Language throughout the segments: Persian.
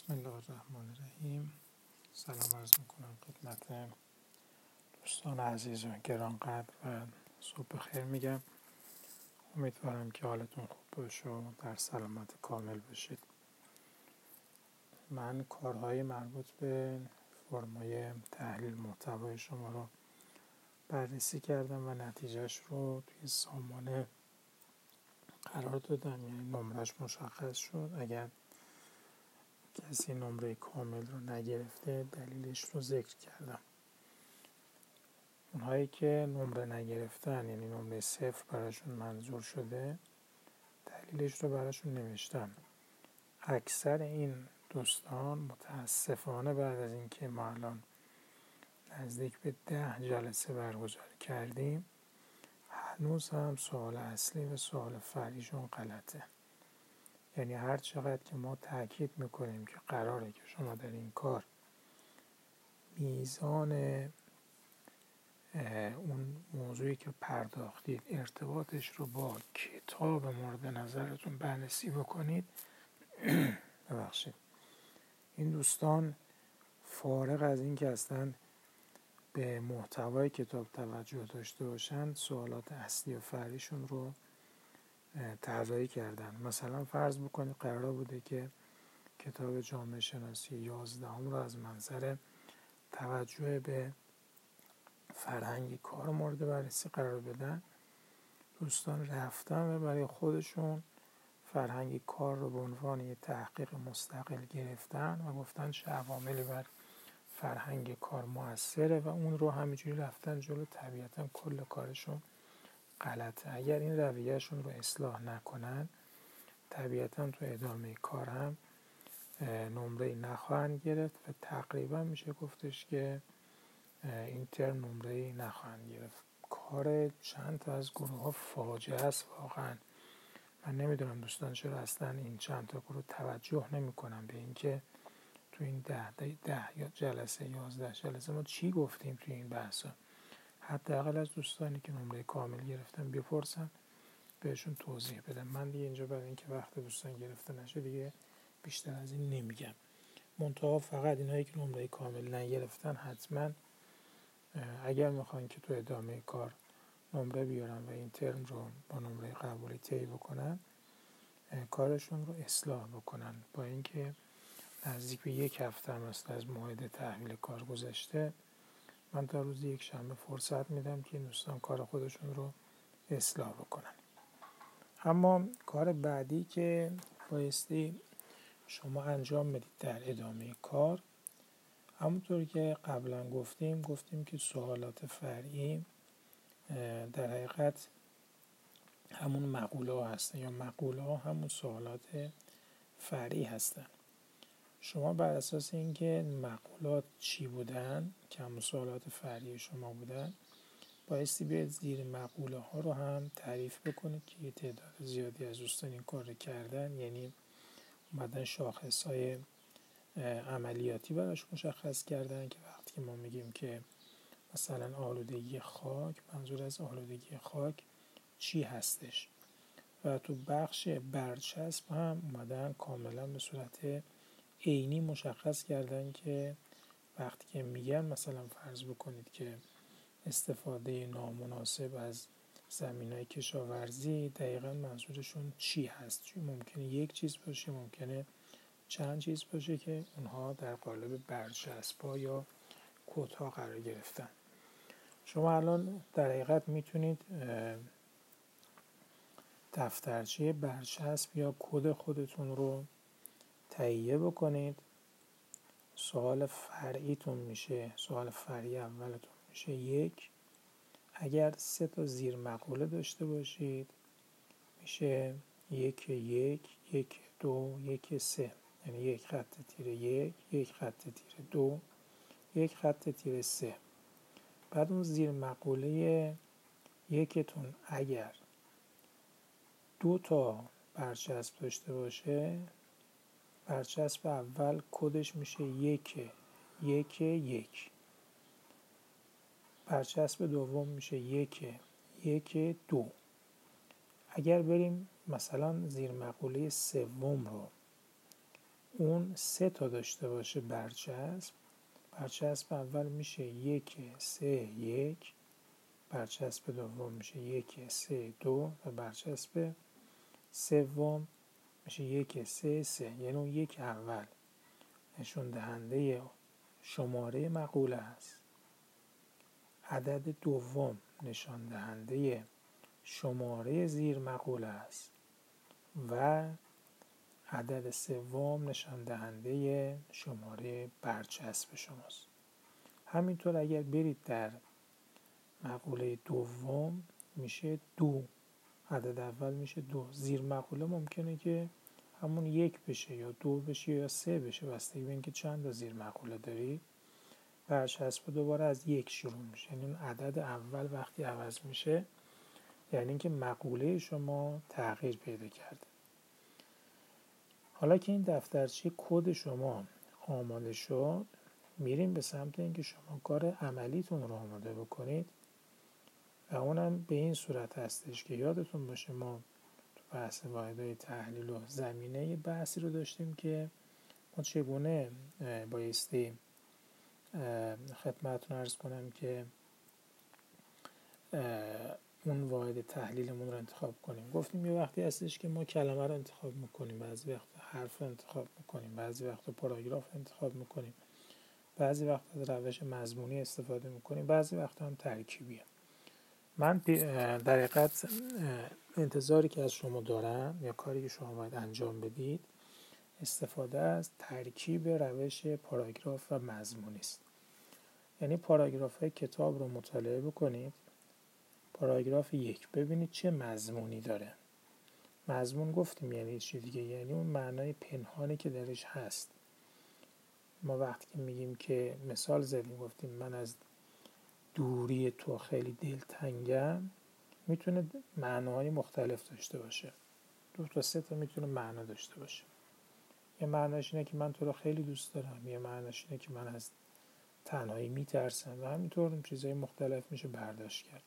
بسم الله الرحمن الرحیم. سلام عرض می‌کنم خدمت دوستان عزیز و گرانقدر و صبح خیر میگم. امیدوارم که حالتون خوب باشه و در سلامت کامل باشید. من کارهای مربوط به فرمای تحلیل محتوای شما رو بررسی کردم و نتیجهش رو توی سامانه قرار دادم. یعنی نمرش مشخص شد. اگر کسی نمره کامل رو نگرفته دلیلش رو ذکر کردم. اونهایی که نمره نگرفتن یعنی نمره صفر براشون منظور شده دلیلش رو براشون نوشتم. اکثر این دوستان متاسفانه بعد از اینکه ما الان نزدیک به ده جلسه برگزار کردیم هنوز هم سوال اصلی و سوال فریشون غلطه. یعنی هر چقدر که ما تاکید می‌کنیم که قراره که شما در این کار میزان اون موضوعی که پرداختید ارتباطش رو با کتاب مورد نظرتون بررسی بکنید. ببخشید. این دوستان فارغ از این که اصلا به محتوای کتاب توجه داشته باشند سوالات اصلی و فریشون رو طراحی کردن. مثلا فرض بکنید قرار بوده که کتاب جامعه شناسی یازدهم رو از منظر توجه به فرهنگ کار مورد بررسی قرار بدن. دوستان رفتن و برای خودشون فرهنگ کار رو به عنوان یه تحقیق مستقل گرفتن و گفتن چه عواملی بر فرهنگ کار موثره و اون رو همینجوری رفتن جلو طبیعتا کل کارشون غلطه. اگر این رویهشون رو اصلاح نکنن طبیعتا تو ادامه کار هم نمره نخواهند گرفت و تقریبا میشه گفتش که این ترم نمره نخواهند گرفت. کار چند تا از گروه ها فاجعه است واقعا. من نمی‌دونم دوستان چرا اصلا این چند تا گروه توجه نمی‌کنم به اینکه تو این ده, ده, ده جلسه یازده جلسه ما چی گفتیم تو این بحثا. حداقل از دوستانی که نمره کامل گرفتن بپرسن بهشون توضیح بدم. من دیگه اینجا برای اینکه وقت دوستان گرفته نشه دیگه بیشتر از این نمیگم. منتها فقط اینایی که نمره کامل نگرفتن حتما اگر می‌خوان که تو ادامه کار نمره بیارن و این ترم رو با نمره قبولی طی بکنن کارشون رو اصلاح بکنن. با اینکه نزدیک به یک هفته هم از موعد تحویل کار گذشته من تا روز یک شنبه فرصت میدم که این دوستان کار خودشون رو اصلاح بکنن. اما کار بعدی که بایستی شما انجام بدید در ادامه کار همونطور که قبلا گفتیم گفتیم که سوالات فرعی در حقیقت همون مقوله ها هستن یا مقوله ها همون سوالات فرعی هستن. شما بر اساس اینکه مقولات چی بودن همون سوالات فرعی شما بودن بایستی بیاید زیر مقوله ها رو هم تعریف بکنید که یه تعداد زیادی از دوستان این کار رو کردن یعنی اومدن شاخص های عملیاتی براش مشخص کردن که وقتی ما میگیم که مثلا آلودگی خاک منظور از آلودگی خاک چی هستش؟ و تو بخش برچسب هم اومدن کاملا به صورت عینی مشخص کردن که وقتی که میگن مثلا فرض بکنید که استفاده نامناسب از زمین های کشاورزی دقیقا منظورشون چی هست؟ چون ممکنه یک چیز باشه ممکنه چند چیز باشه که اونها در قالب برچسب یا کتا قرار گرفتن. شما الان در حقیقت می‌تونید دفترچه برچسب یا کد خودتون رو تهیه بکنید. سوال فرعیتون میشه. سوال فرعی اولتون میشه. یک اگر سه تا زیر مقوله داشته باشید میشه یک یک یک دو یک سه. یعنی یک خط تیر یک یک خط تیر دو یک خط تیر سه. بعد اون زیر مقوله یکتون اگر دو تا برچسب داشته باشه برچسب اول کدش میشه یک یک یک. برچسب دوم میشه یک یک دو. اگر بریم مثلا زیر مقوله سوم رو اون سه تا داشته باشه برچسب. برچسب اول میشه یک سه یک. برچسب دوم میشه یک سه دو. و برچسب سوم میشه یک سه سه یعنی اون یک اول نشون دهنده شماره مقوله است عدد دوم نشان دهنده شماره زیر مقوله است و عدد سوم نشان دهنده شماره برچسب شماست. همینطور اگر برید در مقوله دوم میشه دو. عدد اول میشه دو. زیر مقوله ممکنه که همون یک بشه یا دو بشه یا سه بشه بستگی به اینکه چند تا زیر مقوله دارید برچسب دوباره از یک شروع میشه. یعنی اون عدد اول وقتی عوض میشه یعنی اینکه مقوله شما تغییر پیدا کرده. حالا که این دفترچه کد شما آماده شد میریم به سمت اینکه شما کار عملیتون رو آماده بکنید. و اونم به این صورت هستش که یادتون باشه ما بحث واحدهای تحلیل و زمینه بحثی رو داشتیم که ما چگونه بایستی خدمتتون ارز کنم که اون واحد تحلیلمون رو انتخاب کنیم. گفتیم یه وقتی هستش که ما کلمه رو انتخاب می‌کنیم بعضی وقت حرف رو انتخاب می‌کنیم بعضی وقت پاراگراف انتخاب می‌کنیم بعضی وقت از روش مضمونی استفاده می‌کنیم بعضی وقت هم ترکیبیه. من در حقیقت انتظاری که از شما دارم یا کاری که شما باید انجام بدید استفاده از ترکیب روش پاراگراف و مضمونی است. یعنی پاراگراف کتاب رو مطالعه بکنید. پاراگراف یک ببینید چه مضمونی داره. مضمون گفتیم یعنی چی دیگه؟ یعنی اون معنای پنهانی که درش هست. ما وقتی که میگیم که مثال زدیم گفتیم من از دوری تو خیلی دلتنگم می‌تونه معناهای مختلف داشته باشه. دو تا سه تا می‌تونه معنا داشته باشه. یه معناش اینه که من تو رو خیلی دوست دارم یه معناش اینه که من از تنهایی میترسم و همینطور چیزهای مختلف میشه برداشت کرد.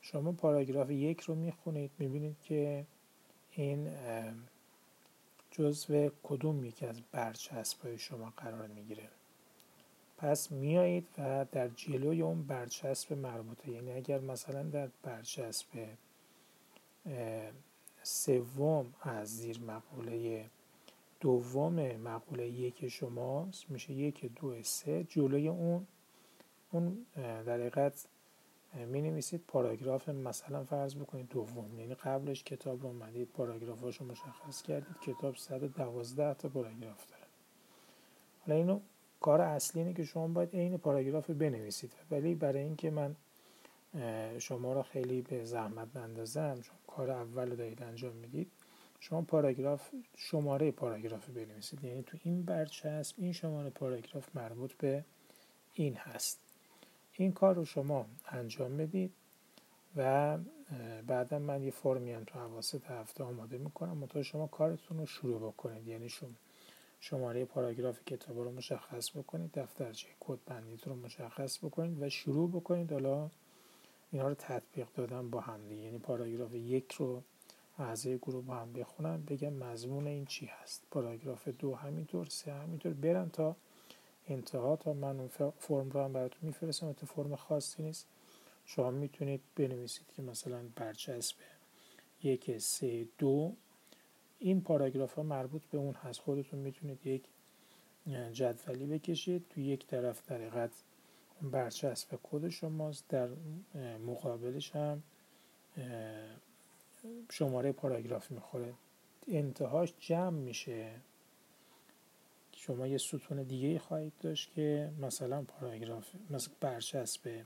شما پاراگراف یک رو می‌خونید می‌بینید که این جزو کدوم یکی از برچسب های شما قرار می‌گیره. پس میایید و در جلوی اون برچسب مربوطه. یعنی اگر مثلا در برچسب سوم از زیر مقوله دوم مقوله یک شماست میشه یک دو سه جلوی اون اون در حقیقت می نویسید پاراگراف مثلا فرض بکنید دوم. یعنی قبلش کتاب رو اومدید پاراگرافاشو مشخص کردید کتاب 112 تا پاراگراف داره. حالا اینو کار اصلی اینه که شما باید عین پاراگراف بنویسید. ولی برای اینکه من شما را خیلی به زحمت نندازم چون کار اول رو دارید انجام می‌دید شما پاراگراف شماره پاراگراف بنویسید. یعنی تو این برچسب این شماره پاراگراف مربوط به این هست. این کار رو شما انجام بدید و بعدا من یه فرمی هم تو حواست هفته آماده می‌کنم. منتها شما کارتون رو شروع بکنید. یعنی شما شماره پاراگراف کتاب رو مشخص بکنید دفترچه کد بندیتون رو مشخص بکنید و شروع بکنید. حالا اینا رو تطبیق دادن با هم دیگه. یعنی پاراگراف یک رو اعضای گروه با هم بخونن بگم مضمون این چی هست. پاراگراف دو همینطور سه همینطور. برن تا انتها تا من اون فرم رو هم براتون میفرستم. تو فرم خاصی نیست. شما می‌تونید بنویسید که مثلا برچسب یک سه دو این پاراگراف ها مربوط به اون هست. خودتون می‌تونید یک جدولی بکشید. تو یک طرف در برچسب کد شماست. در مقابلش هم شماره پاراگراف می‌خوره. انتهاش جمع میشه. شما یه ستون دیگه خواهید داشت که مثلا پاراگراف مثلا برچسب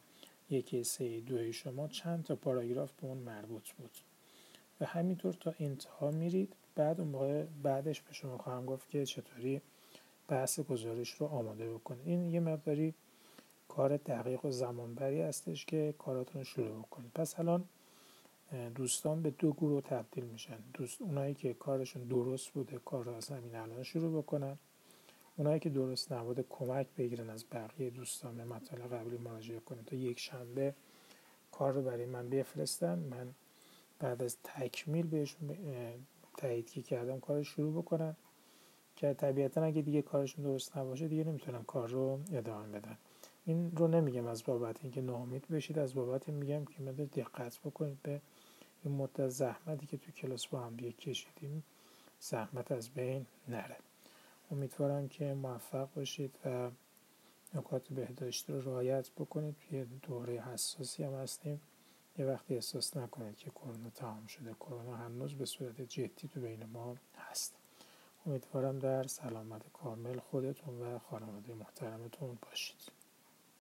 یکی سه دوی شما چند تا پاراگراف به اون مربوط بود. و همینطور تا انتها میرید. بعد اون موقع بعدش به شما خواهم گفت که چطوری بحث گزارش رو آماده بکنید این یه مقداری کار دقیق و زمانبری هستش که کاراتون رو شروع بکنید پس الان دوستان به دو گروه تبدیل میشن. دوست اونایی که کارشون درست بوده کار رو از همین الان شروع بکنن. اونایی که درست نبوده کمک بگیرن از بقیه دوستان به مطالب قبلی مراجعه کنید تا یک شنبه کار رو برای من بفرستن. من بعد از تکمیل بهشون تایید که کردم کار شروع بکنم. که طبیعتا اگه دیگه کارشون درست نباشه دیگه نمی‌تونن کار رو ادامه بدن این رو نمیگم از بابت اینکه ناامید بشید از بابت میگم که مدت دقت بکنید به این مدت زحمتی که تو کلاس با هم کشیدیم. زحمت از بین نره. امیدوارم که موفق باشید و نکات بهداشتی رو رعایت بکنید. توی دوره حساسی هم هستیم. یه وقتی احساس نکنید که کرونا تمام شده کرونا هنوز به صورت جدی تو بین ما هست. امیدوارم در سلامت کامل خودتون و خانواده محترمتون باشید.